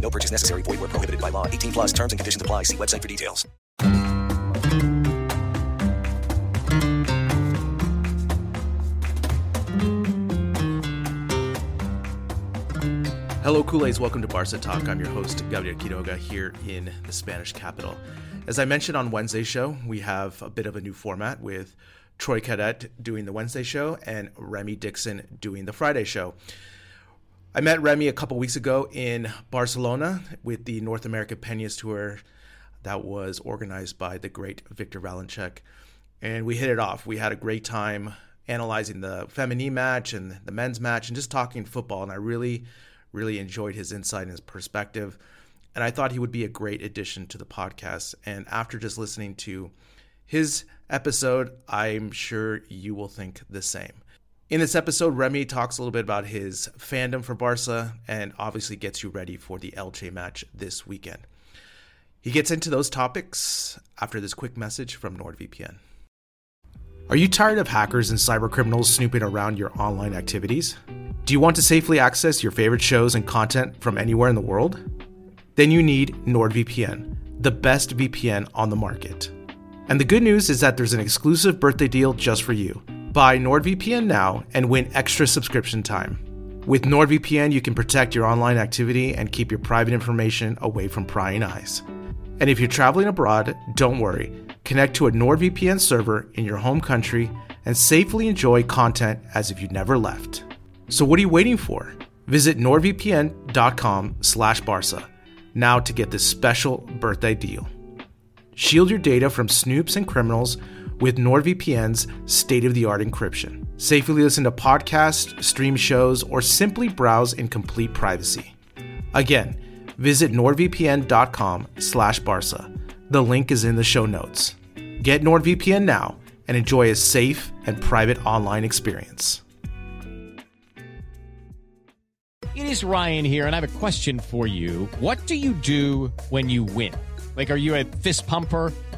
No purchase necessary. Void where prohibited by law. 18 plus terms and conditions apply. See website for details. Hello, Culés. Welcome to Barca Talk. I'm your host, Gabriel Quiroga, here in the Spanish capital. As I mentioned on Wednesday's show, we have a bit of a new format with Troy Cadet doing the Wednesday show and Remi Dixon doing the Friday show. I met Remi a couple weeks ago in Barcelona with the North America Peñas Tour that was organized by the great Victor Valenchek. And we hit it off. We had a great time analyzing the Femení match and the men's match and just talking football. And I really really enjoyed his insight and his perspective. And I thought he would be a great addition to the podcast. And after just listening to his episode, I'm sure you will think the same. In this episode, Remi talks a little bit about his fandom for Barca and obviously gets you ready for the Elche match this weekend. He gets into those topics after this quick message from NordVPN. Are you tired of hackers and cybercriminals snooping around your online activities? Do you want to safely access your favorite shows and content from anywhere in the world? Then you need NordVPN, the best VPN on the market. And the good news is that there's an exclusive birthday deal just for you. Buy NordVPN now and win extra subscription time. With NordVPN, you can protect your online activity and keep your private information away from prying eyes. And if you're traveling abroad, don't worry. Connect to a NordVPN server in your home country and safely enjoy content as if you never left. So what are you waiting for? Visit nordvpn.com slash now to get this special birthday deal. Shield your data from snoops and criminals with NordVPN's state-of-the-art encryption. Safely listen to podcasts, stream shows, or simply browse in complete privacy. Again, visit nordvpn.com slash barca. The link is in the show notes. Get NordVPN now and enjoy a safe and private online experience. It is Ryan here, and I have a question for you. What do you do when you win? Like, are you a fist pumper?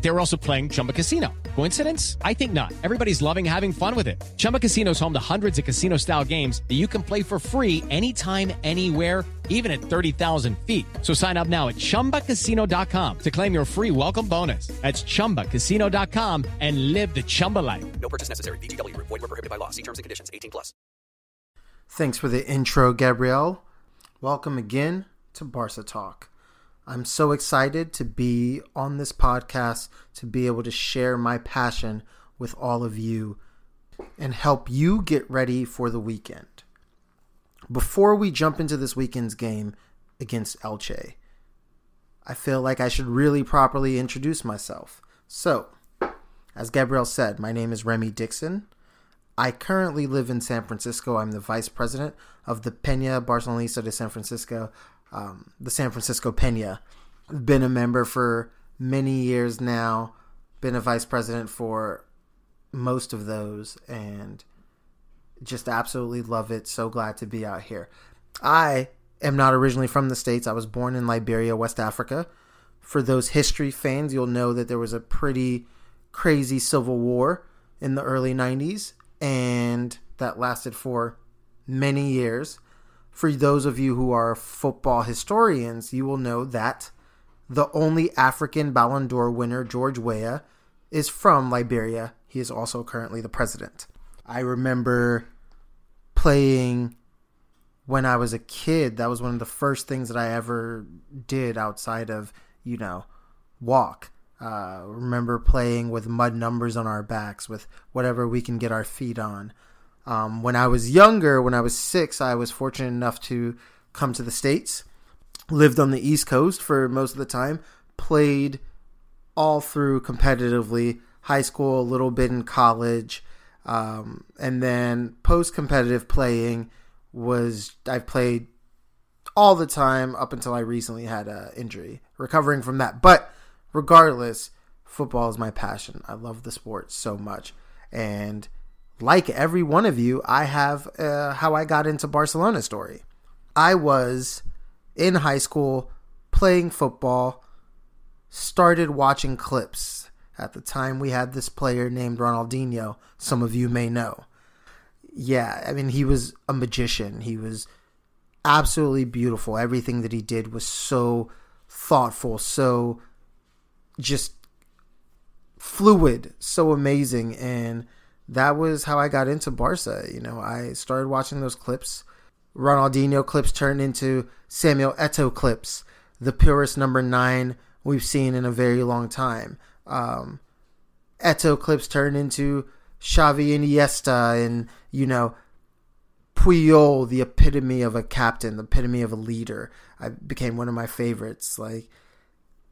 They were also playing Chumba Casino. Coincidence? I think not. Everybody's loving having fun with it. Chumba Casino is home to hundreds of casino-style games that you can play for free anytime, anywhere even at 30,000 feet. So sign up now at ChumbaCasino.com to claim your free welcome bonus. That's ChumbaCasino.com and live the Chumba life. No purchase necessary. VGW Group. Void were prohibited by law. See terms and conditions. 18 plus. Thanks for the intro, Gabriel. Welcome again to Barca Talk. I'm so excited to be on this podcast, to be able to share my passion with all of you and help you get ready for the weekend. Before we jump into this weekend's game against Elche, I feel like I should really properly introduce myself. So, as Gabriel said, my name is Remi Dixon. I currently live in San Francisco. I'm the vice president of the Peña Barcelonista de San Francisco, um, the San Francisco Peña. Been a member for many years now. Been a vice president for most of those, and just absolutely love it. So glad to be out here. I am not originally from the States. I was born in Liberia, West Africa. For those history fans, you'll know that there was a pretty crazy civil war in the early 90s, and that lasted for many years. For those of you who are football historians, you will know that the only African Ballon d'Or winner, George Weah, is from Liberia. He is also currently the president. I remember playing when I was a kid. That was one of the first things that I ever did outside of, you know, walk. Uh, remember playing with mud numbers on our backs, with whatever we can get our feet on. Um, when I was younger, when I was six, I was fortunate enough to come to the States, lived on the East Coast for most of the time, played all through competitively, high school, a little bit in college, um, and then post competitive playing was I've played all the time up until I recently had an injury, recovering from that. But regardless, football is my passion. I love the sport so much, and like every one of you, I have uh, how I got into Barcelona story. I was in high school playing football, started watching clips. At the time, we had this player named Ronaldinho. Some of you may know. Yeah, I mean, he was a magician. He was absolutely beautiful. Everything that he did was so thoughtful, so just fluid, so amazing. And that was how I got into Barca. You know, I started watching those clips. Ronaldinho clips turned into Samuel Eto'o clips, the purest number nine we've seen in a very long time. Um, Eto'o clips turned into Xavi Iniesta and, you know, Puyol, the epitome of a captain, the epitome of a leader. I became one of my favorites. Like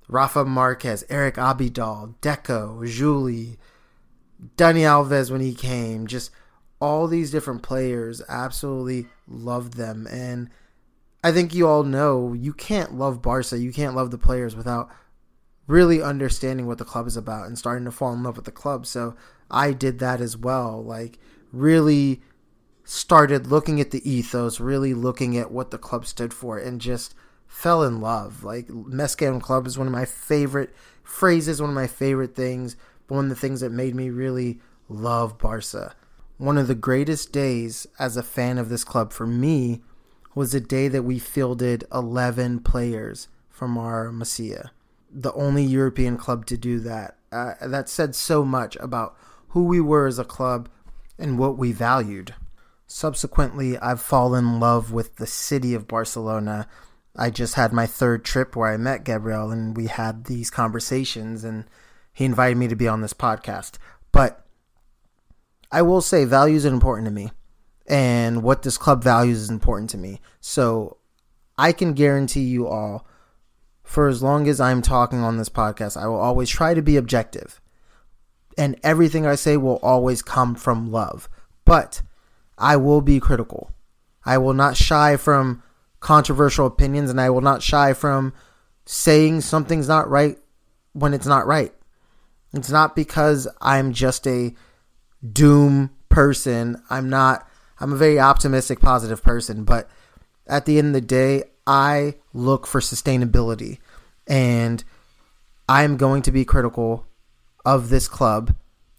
Rafa Marquez, Eric Abidal, Deco, Giuly, Dani Alves when he came, just all these different players, absolutely loved them. And I think you all know you can't love Barca, you can't love the players without really understanding what the club is about and starting to fall in love with the club. So I did that as well. Like, really started looking at the ethos, really looking at what the club stood for, and just fell in love. Like, Més que un club is one of my favorite phrases, one of my favorite things one of the things that made me really love Barca. One of the greatest days as a fan of this club for me was the day that we fielded 11 players from our Masia. The only European club to do that. Uh, that said so much about who we were as a club and what we valued. Subsequently, I've fallen in love with the city of Barcelona. I just had my third trip where I met Gabriel and we had these conversations and he invited me to be on this podcast. But I will say values are important to me. And what this club values is important to me. So I can guarantee you all, for as long as I'm talking on this podcast, I will always try to be objective. And everything I say will always come from love. But I will be critical. I will not shy from controversial opinions and I will not shy from saying something's not right when it's not right. It's not because I'm just a doom person. I'm not, I'm a very optimistic, positive person. But at the end of the day, I look for sustainability. And I'm going to be critical of this club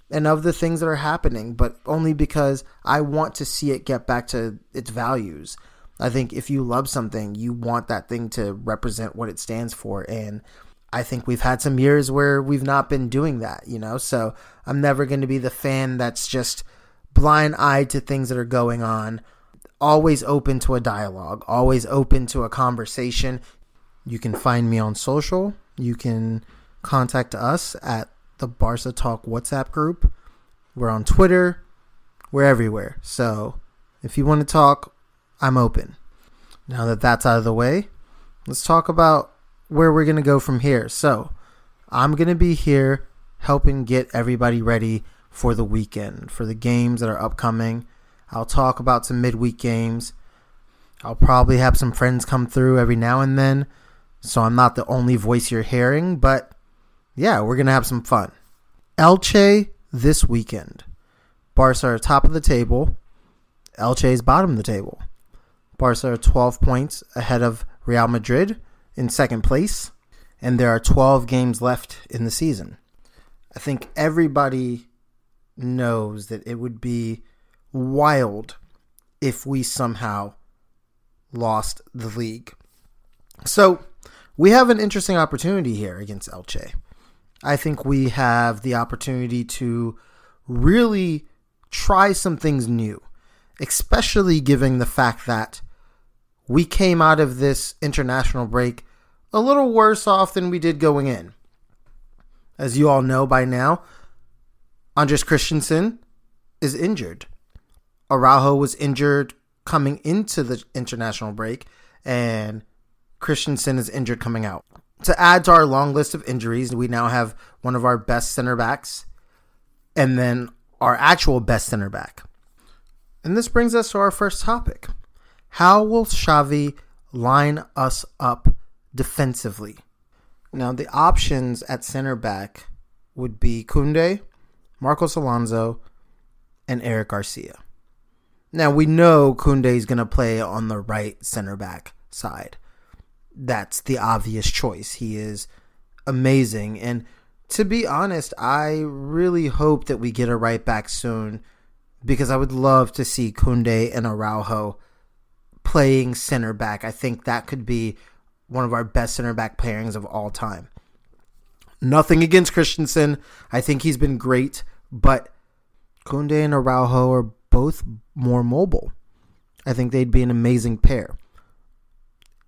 and of the things that are happening, but only because I want to see it get back to its values. I think if you love something, you want that thing to represent what it stands for. And I think we've had some years where we've not been doing that, you know. So I'm never going to be the fan that's just blind eyed to things that are going on. Always open to a dialogue, always open to a conversation. You can find me on social. You can contact us at the Barca Talk WhatsApp group. We're on Twitter. We're everywhere. So if you want to talk, I'm open. Now that that's out of the way, let's talk about where we're going to go from here. So, I'm going to be here helping get everybody ready for the weekend, for the games that are upcoming. I'll talk about some midweek games. I'll probably have some friends come through every now and then, so I'm not the only voice you're hearing, but yeah, we're going to have some fun. Elche this weekend. Barca are top of the table. Elche is bottom of the table. Barca are 12 points ahead of Real Madrid in second place, and there are 12 games left in the season. I think everybody knows that it would be wild if we somehow lost the league. So, we have an interesting opportunity here against Elche. I think we have the opportunity to really try some things new, especially given the fact that we came out of this international break a little worse off than we did going in. As you all know by now, Andreas Christensen is injured. Araujo was injured coming into the international break, and Christensen is injured coming out. To add to our long list of injuries, we now have one of our best center backs and then our actual best center back. And this brings us to our first topic. How will Xavi line us up defensively? Now, the options at center back would be Kounde, Marcos Alonso, and Eric Garcia. Now, we know Kounde is going to play on the right center back side. That's the obvious choice. He is amazing. And to be honest, I really hope that we get a right back soon because I would love to see Kounde and Araujo playing center back. I think that could be one of our best center back pairings of all time. Nothing against Christensen. I think he's been great, but Kounde and Araujo are both more mobile. I think they'd be an amazing pair.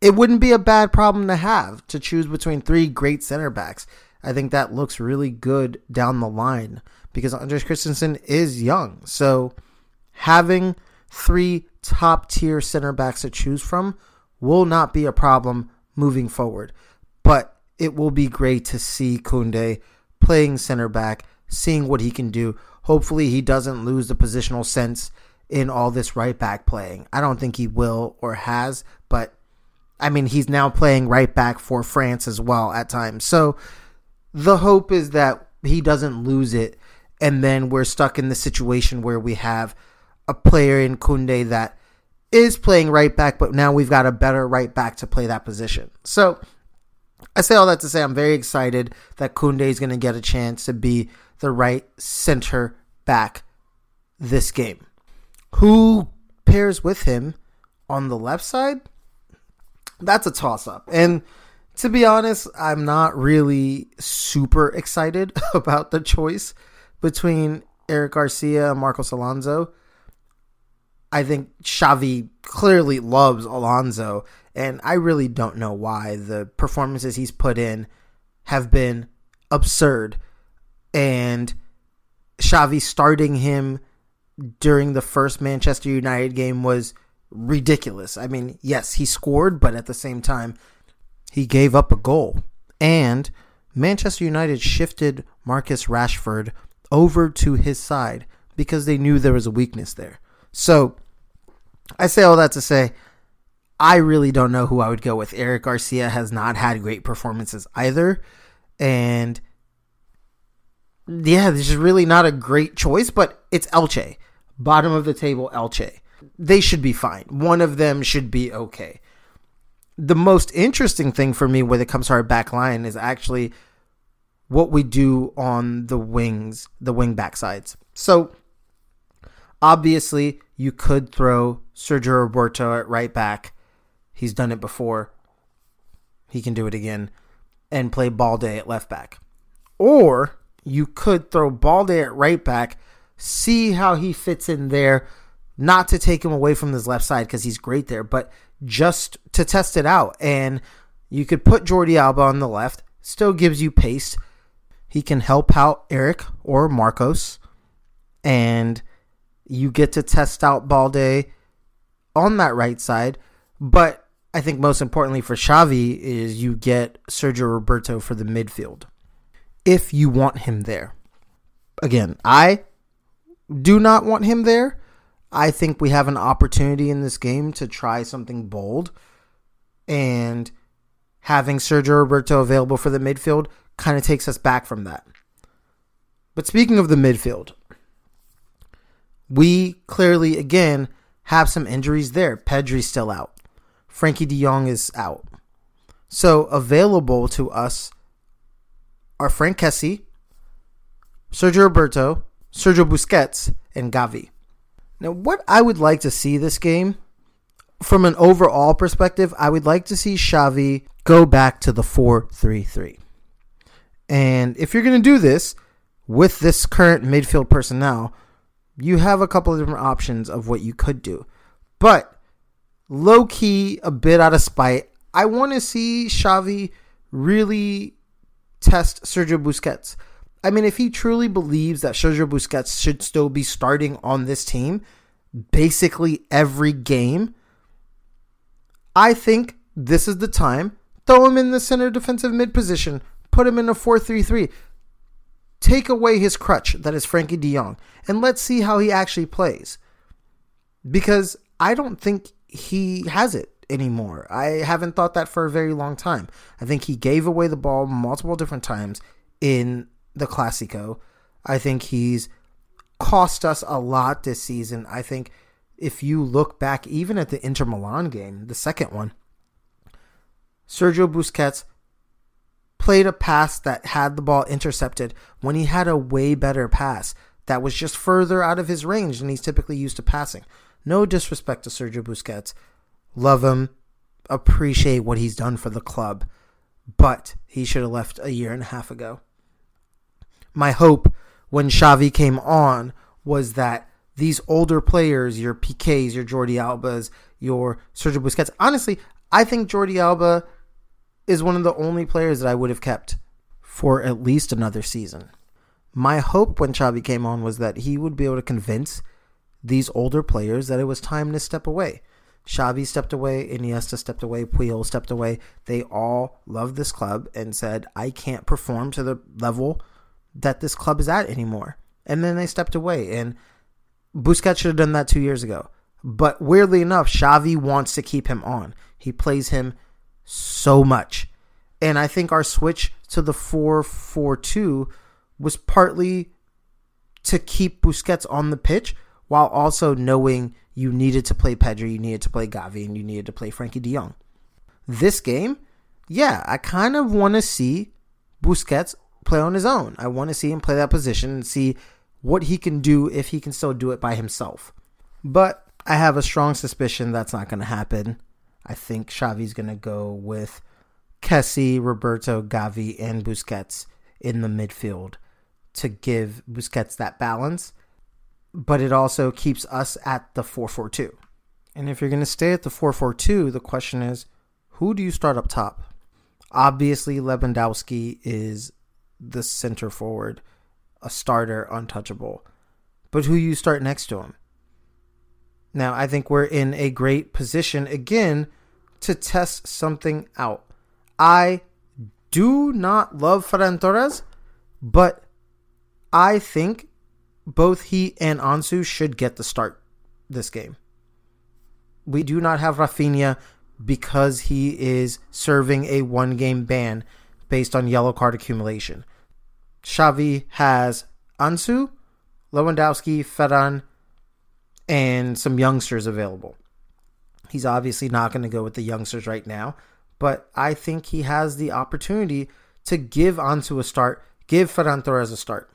It wouldn't be a bad problem to have to choose between three great center backs. I think that looks really good down the line because Andreas Christensen is young. So having three top tier center backs to choose from will not be a problem moving forward. But it will be great to see Kounde playing center back, seeing what he can do. Hopefully, he doesn't lose the positional sense in all this right back playing. I don't think he will or has, but I mean, he's now playing right back for France as well at times. So the hope is that he doesn't lose it, and then we're stuck in the situation where we have a player in Kounde that is playing right back, but now we've got a better right back to play that position. So I say all that to say I'm very excited that Kounde is going to get a chance to be the right center back this game. Who pairs with him on the left side? That's a toss up. And to be honest, I'm not really super excited about the choice between Eric Garcia and Marcos Alonso. I think Xavi clearly loves Alonso, and I really don't know why the performances he's put in have been absurd. And Xavi starting him during the first Manchester United game was ridiculous. I mean, yes, he scored, but at the same time, he gave up a goal. And Manchester United shifted Marcus Rashford over to his side because they knew there was a weakness there. So I say all that to say I really don't know who I would go with. Eric Garcia has not had great performances either. And yeah, this is really not a great choice, but it's Elche. Bottom of the table, Elche. They should be fine. One of them should be okay the most interesting thing for me when it comes to our back line is actually what we do on the wings, the wing back sides. So obviously, you could throw Sergio Roberto at right back. He's done it before. He can do it again and play Balde at left back. Or you could throw Balde at right back, see how he fits in there, not to take him away from his left side because he's great there, but just to test it out. And you could put Jordi Alba on the left, still gives you pace. He can help out Eric or Marcos, and you get to test out Balde on that right side. But I think most importantly for Xavi is you get Sergio Roberto for the midfield if you want him there. Again, I do not want him there I think we have an opportunity in this game to try something bold. And having Sergio Roberto available for the midfield kind of takes us back from that. But speaking of the midfield, we clearly, again, have some injuries there. Pedri's still out. Frenkie de Jong is out. So available to us are Franck Kessie, Sergio Roberto, Sergio Busquets, and Gavi. Now, what I would like to see this game, from an overall perspective, I would like to see Xavi go back to the 4 3 3. And if you're going to do this with this current midfield personnel, you have a couple of different options of what you could do. But low key, a bit out of spite, I want to see Xavi really test Sergio Busquets. I mean, if he truly believes that Sergio Busquets should still be starting on this team basically every game, I think this is the time. Throw him in the center defensive mid position, put him in a 4 3 3. Take away his crutch, that is Frenkie de Jong, and let's see how he actually plays. Because I don't think he has it anymore. I haven't thought that for a very long time. I think he gave away the ball multiple different times in the Clasico. I think he's cost us a lot this season. I think if you look back even at the Inter Milan game, the second one, Sergio Busquets played a pass that had the ball intercepted when he had a way better pass that was just further out of his range than he's typically used to passing. No disrespect to Sergio Busquets. Love him. Appreciate what he's done for the club. But he should have left a year and a half ago. My hope when Xavi came on was that these older players, your Piqués, your Jordi Albas, your Sergio Busquets, honestly, I think Jordi Alba is one of the only players that I would have kept for at least another season. My hope when Xavi came on was that he would be able to convince these older players that it was time to step away. Xavi stepped away, Iniesta stepped away, Puyol stepped away. They all loved this club and said, I can't perform to the level that this club is at anymore. And then they stepped away. And Busquets should have done that two years ago. But weirdly enough, Xavi wants to keep him on. He plays him so much. And I think our switch to the 4 4 2 was partly to keep Busquets on the pitch while also knowing you needed to play Pedri, you needed to play Gavi, and you needed to play Frenkie de Jong. This game, yeah, I kind of want to see Busquets play on his own. I want to see him play that position and see what he can do if he can still do it by himself. But I have a strong suspicion that's not going to happen. I think Xavi's going to go with Kessie, Roberto, Gavi, and Busquets in the midfield to give Busquets that balance but it also keeps us at the 442. And if you're going to stay at the 442, the question is who do you start up top? Obviously, Lewandowski is the center forward, a starter, untouchable. But who you start next to him? Now, I think we're in a great position again to test something out. I do not love Ferran Torres, but I think both he and Ansu should get the start this game. We do not have Raphinha because he is serving a one game ban based on yellow card accumulation. Xavi has Ansu, Lewandowski, Ferran, and some youngsters available. He's obviously not going to go with the youngsters right now, but I think he has the opportunity to give Ansu a start, give Ferran Torres a start.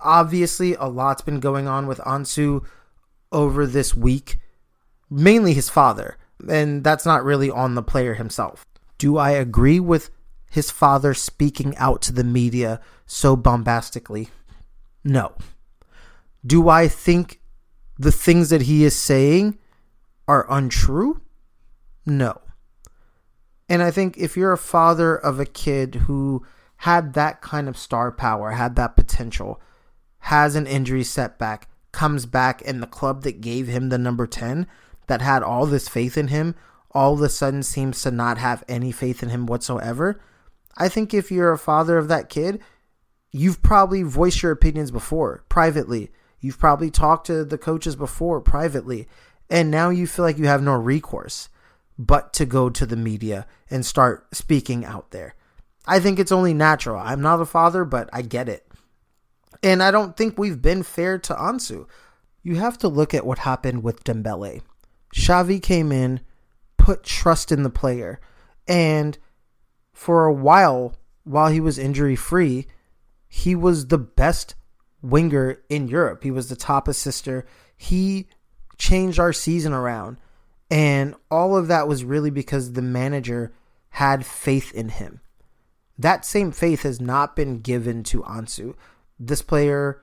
Obviously, a lot's been going on with Ansu over this week, mainly his father, and that's not really on the player himself. Do I agree with his father speaking out to the media so bombastically? No. Do I think the things that he is saying are untrue? No. And I think if you're a father of a kid who had that kind of star power, had that potential, has an injury setback, comes back, and the club that gave him the number 10, that had all this faith in him, all of a sudden seems to not have any faith in him whatsoever. I think if you're a father of that kid, you've probably voiced your opinions before privately. You've probably talked to the coaches before privately. And now you feel like you have no recourse but to go to the media and start speaking out there. I think it's only natural. I'm not a father, but I get it. And I don't think we've been fair to Ansu. you have to look at what happened with Dembele. Xavi came in, put trust in the player, and for a while, while he was injury free, he was the best winger in Europe. He was the top assister. He changed our season around. And all of that was really because the manager had faith in him. That same faith has not been given to Ansu. This player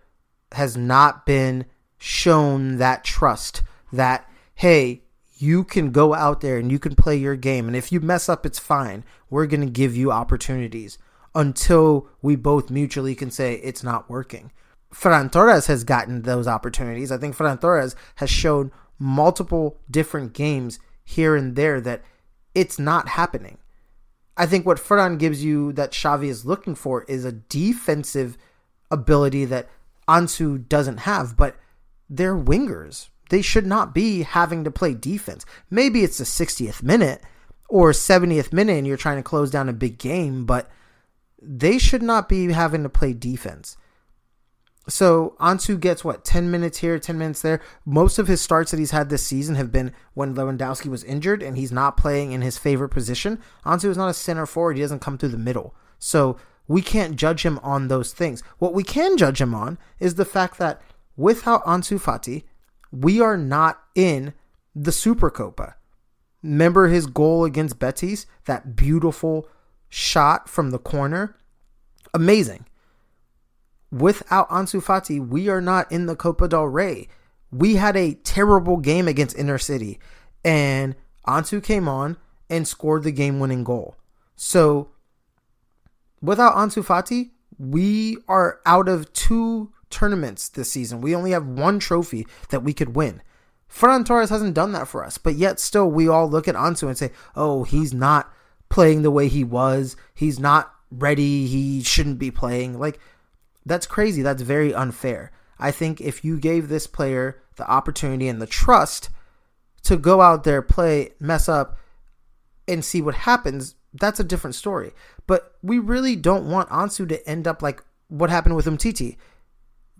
has not been shown that trust that, hey, you can go out there and you can play your game. And if you mess up, it's fine. We're going to give you opportunities until we both mutually can say it's not working. Ferran Torres has gotten those opportunities. I think Ferran Torres has shown multiple different games here and there that it's not happening. I think what Ferran gives you that Xavi is looking for is a defensive ability that Ansu doesn't have, but they're wingers. They should not be having to play defense. Maybe it's the 60th minute or 70th minute and you're trying to close down a big game, but they should not be having to play defense. So Ansu gets what 10 minutes here, 10 minutes there. Most of his starts that he's had this season have been when Lewandowski was injured and he's not playing in his favorite position. Ansu is not a center forward, he doesn't come through the middle. So we can't judge him on those things. What we can judge him on is the fact that without Ansu Fati, we are not in the Supercopa. Remember his goal against Betis, that beautiful shot from the corner? Amazing without Ansu Fati, we are not in the Copa del Rey. We had a terrible game against Intercity, and Ansu came on and scored the game winning goal. So, without Ansu Fati, we are out of two tournaments this season. We only have one trophy that we could win. Ferran Torres hasn't done that for us, but yet still we all look at Ansu and say, oh, he's not playing the way he was. He's not ready. He shouldn't be playing. Like, that's crazy. That's very unfair. I think if you gave this player the opportunity and the trust to go out there, play, mess up, and see what happens, that's a different story. But we really don't want Ansu to end up like what happened with Umtiti.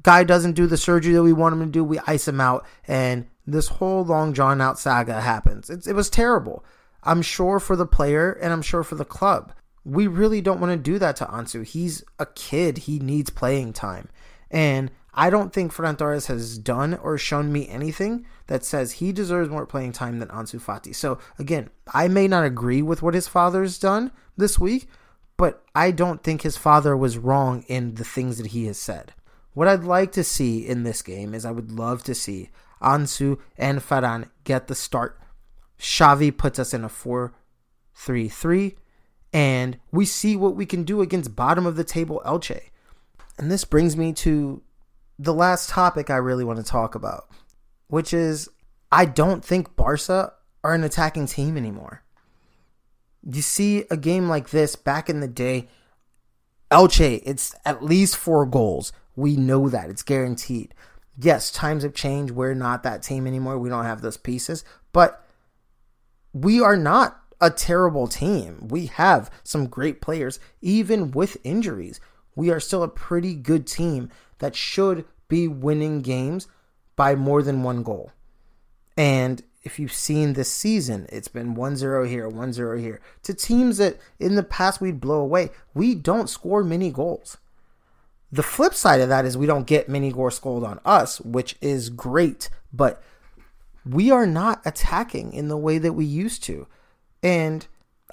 Guy doesn't do the surgery that we want him to do. We ice him out, and this whole long drawn out saga happens. It's, it was terrible. I'm sure for the player, and I'm sure for the club we really don't want to do that to Ansu. He's a kid. He needs playing time. And I don't think Ferran Torres has done or shown me anything that says he deserves more playing time than Ansu Fati. So again, I may not agree with what his father's done this week, but I don't think his father was wrong in the things that he has said. What I'd like to see in this game is I would love to see Ansu and Ferran get the start. Xavi puts us in a 4 3 3 and we see what we can do against bottom of the table Elche. And this brings me to the last topic I really want to talk about, which is I don't think Barca are an attacking team anymore. You see a game like this back in the day, Elche, it's at least four goals. We know that. It's guaranteed. Yes, times have changed. We're not that team anymore. We don't have those pieces. But we are not a terrible team. We have some great players, even with injuries. We are still a pretty good team that should be winning games by more than one goal. And if you've seen this season, it's been 1 0 here, 1 0 here. To teams that in the past we'd blow away, we don't score many goals. The flip side of that is we don't get many goals scored on us, which is great, but we are not attacking in the way that we used to. And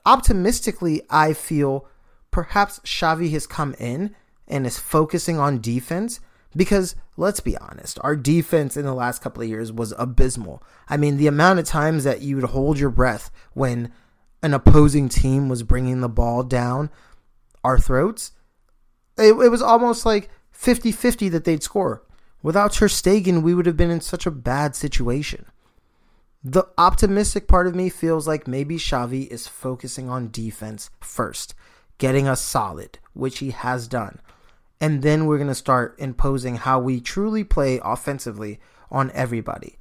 optimistically, I feel perhaps Xavi has come in and is focusing on defense because let's be honest, our defense in the last couple of years was abysmal. I mean, the amount of times that you would hold your breath when an opposing team was bringing the ball down our throats, it, it was almost like 50 50 that they'd score. Without Ter Stegen, we would have been in such a bad situation. The optimistic part of me feels like maybe Xavi is focusing on defense first, getting us solid, which he has done. And then we're going to start imposing how we truly play offensively on everybody.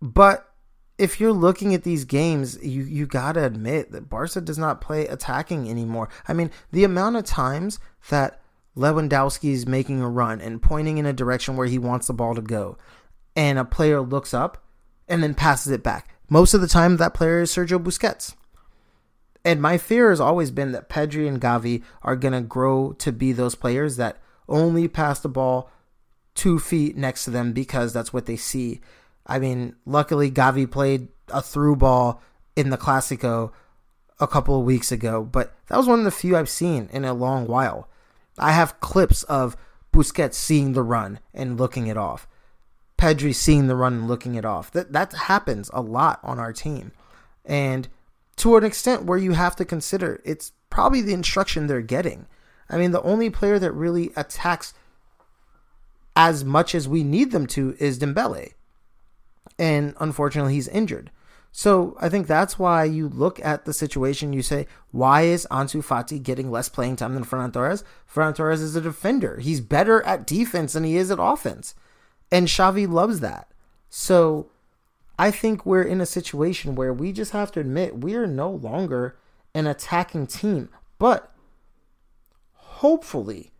But if you're looking at these games, you you got to admit that Barca does not play attacking anymore. I mean, the amount of times that Lewandowski is making a run and pointing in a direction where he wants the ball to go, and a player looks up and then passes it back. Most of the time, that player is Sergio Busquets. And my fear has always been that Pedri and Gavi are going to grow to be those players that only pass the ball two feet next to them because that's what they see. I mean, luckily, Gavi played a through ball in the Clasico a couple of weeks ago, but that was one of the few I've seen in a long while. I have clips of Busquets seeing the run and looking it off. Pedri seeing the run and looking it off. That that happens a lot on our team. And to an extent where you have to consider it's probably the instruction they're getting. I mean, the only player that really attacks as much as we need them to is Dembele. And unfortunately, he's injured. So I think that's why you look at the situation. You say, why is Ansu Fati getting less playing time than Ferran Torres? Ferran Torres is a defender. He's better at defense than he is at offense, and Xavi loves that. So I think we're in a situation where we just have to admit we are no longer an attacking team. But hopefully,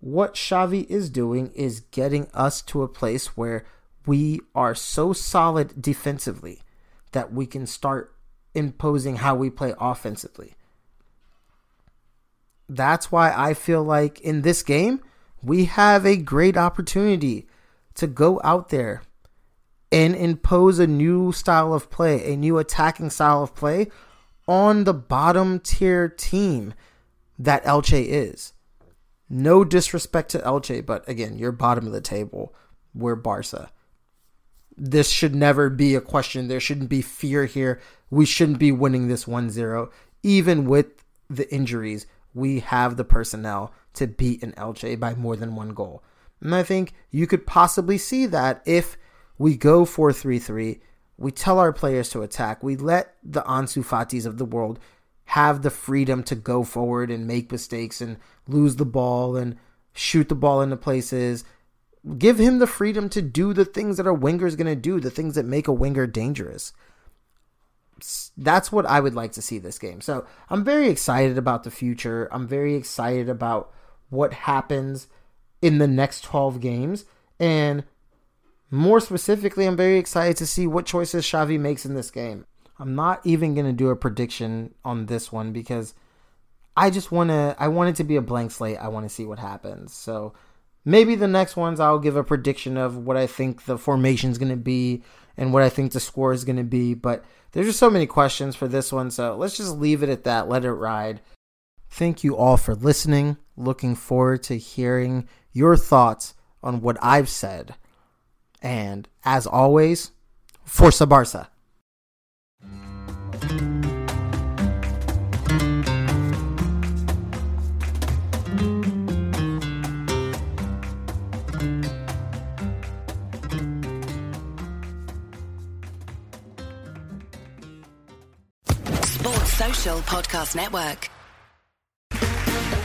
what Xavi is doing is getting us to a place where we are so solid defensively that we can start imposing how we play offensively. That's why I feel like in this game, we have a great opportunity to go out there and impose a new style of play, a new attacking style of play on the bottom tier team that Elche is. No disrespect to Elche, but again, you're bottom of the table. We're Barca this should never be a question. There shouldn't be fear here. We shouldn't be winning this 1 0. Even with the injuries, we have the personnel to beat an Elche by more than one goal. And I think you could possibly see that if we go 4 3 3, we tell our players to attack, we let the Ansu Fatis of the world have the freedom to go forward and make mistakes and lose the ball and shoot the ball into places Give him the freedom to do the things that a winger is going to do, the things that make a winger dangerous. That's what I would like to see this game. So I'm very excited about the future. I'm very excited about what happens in the next 12 games. And more specifically, I'm very excited to see what choices Xavi makes in this game. I'm not even going to do a prediction on this one because I just want to I want it to be a blank slate. I want to see what happens. So Maybe the next ones I'll give a prediction of what I think the formation is going to be and what I think the score is going to be. But there's just so many questions for this one, so let's just leave it at that. Let it ride. Thank you all for listening. Looking forward to hearing your thoughts on what I've said. And as always, Forza Barca. Sports Social Podcast Network.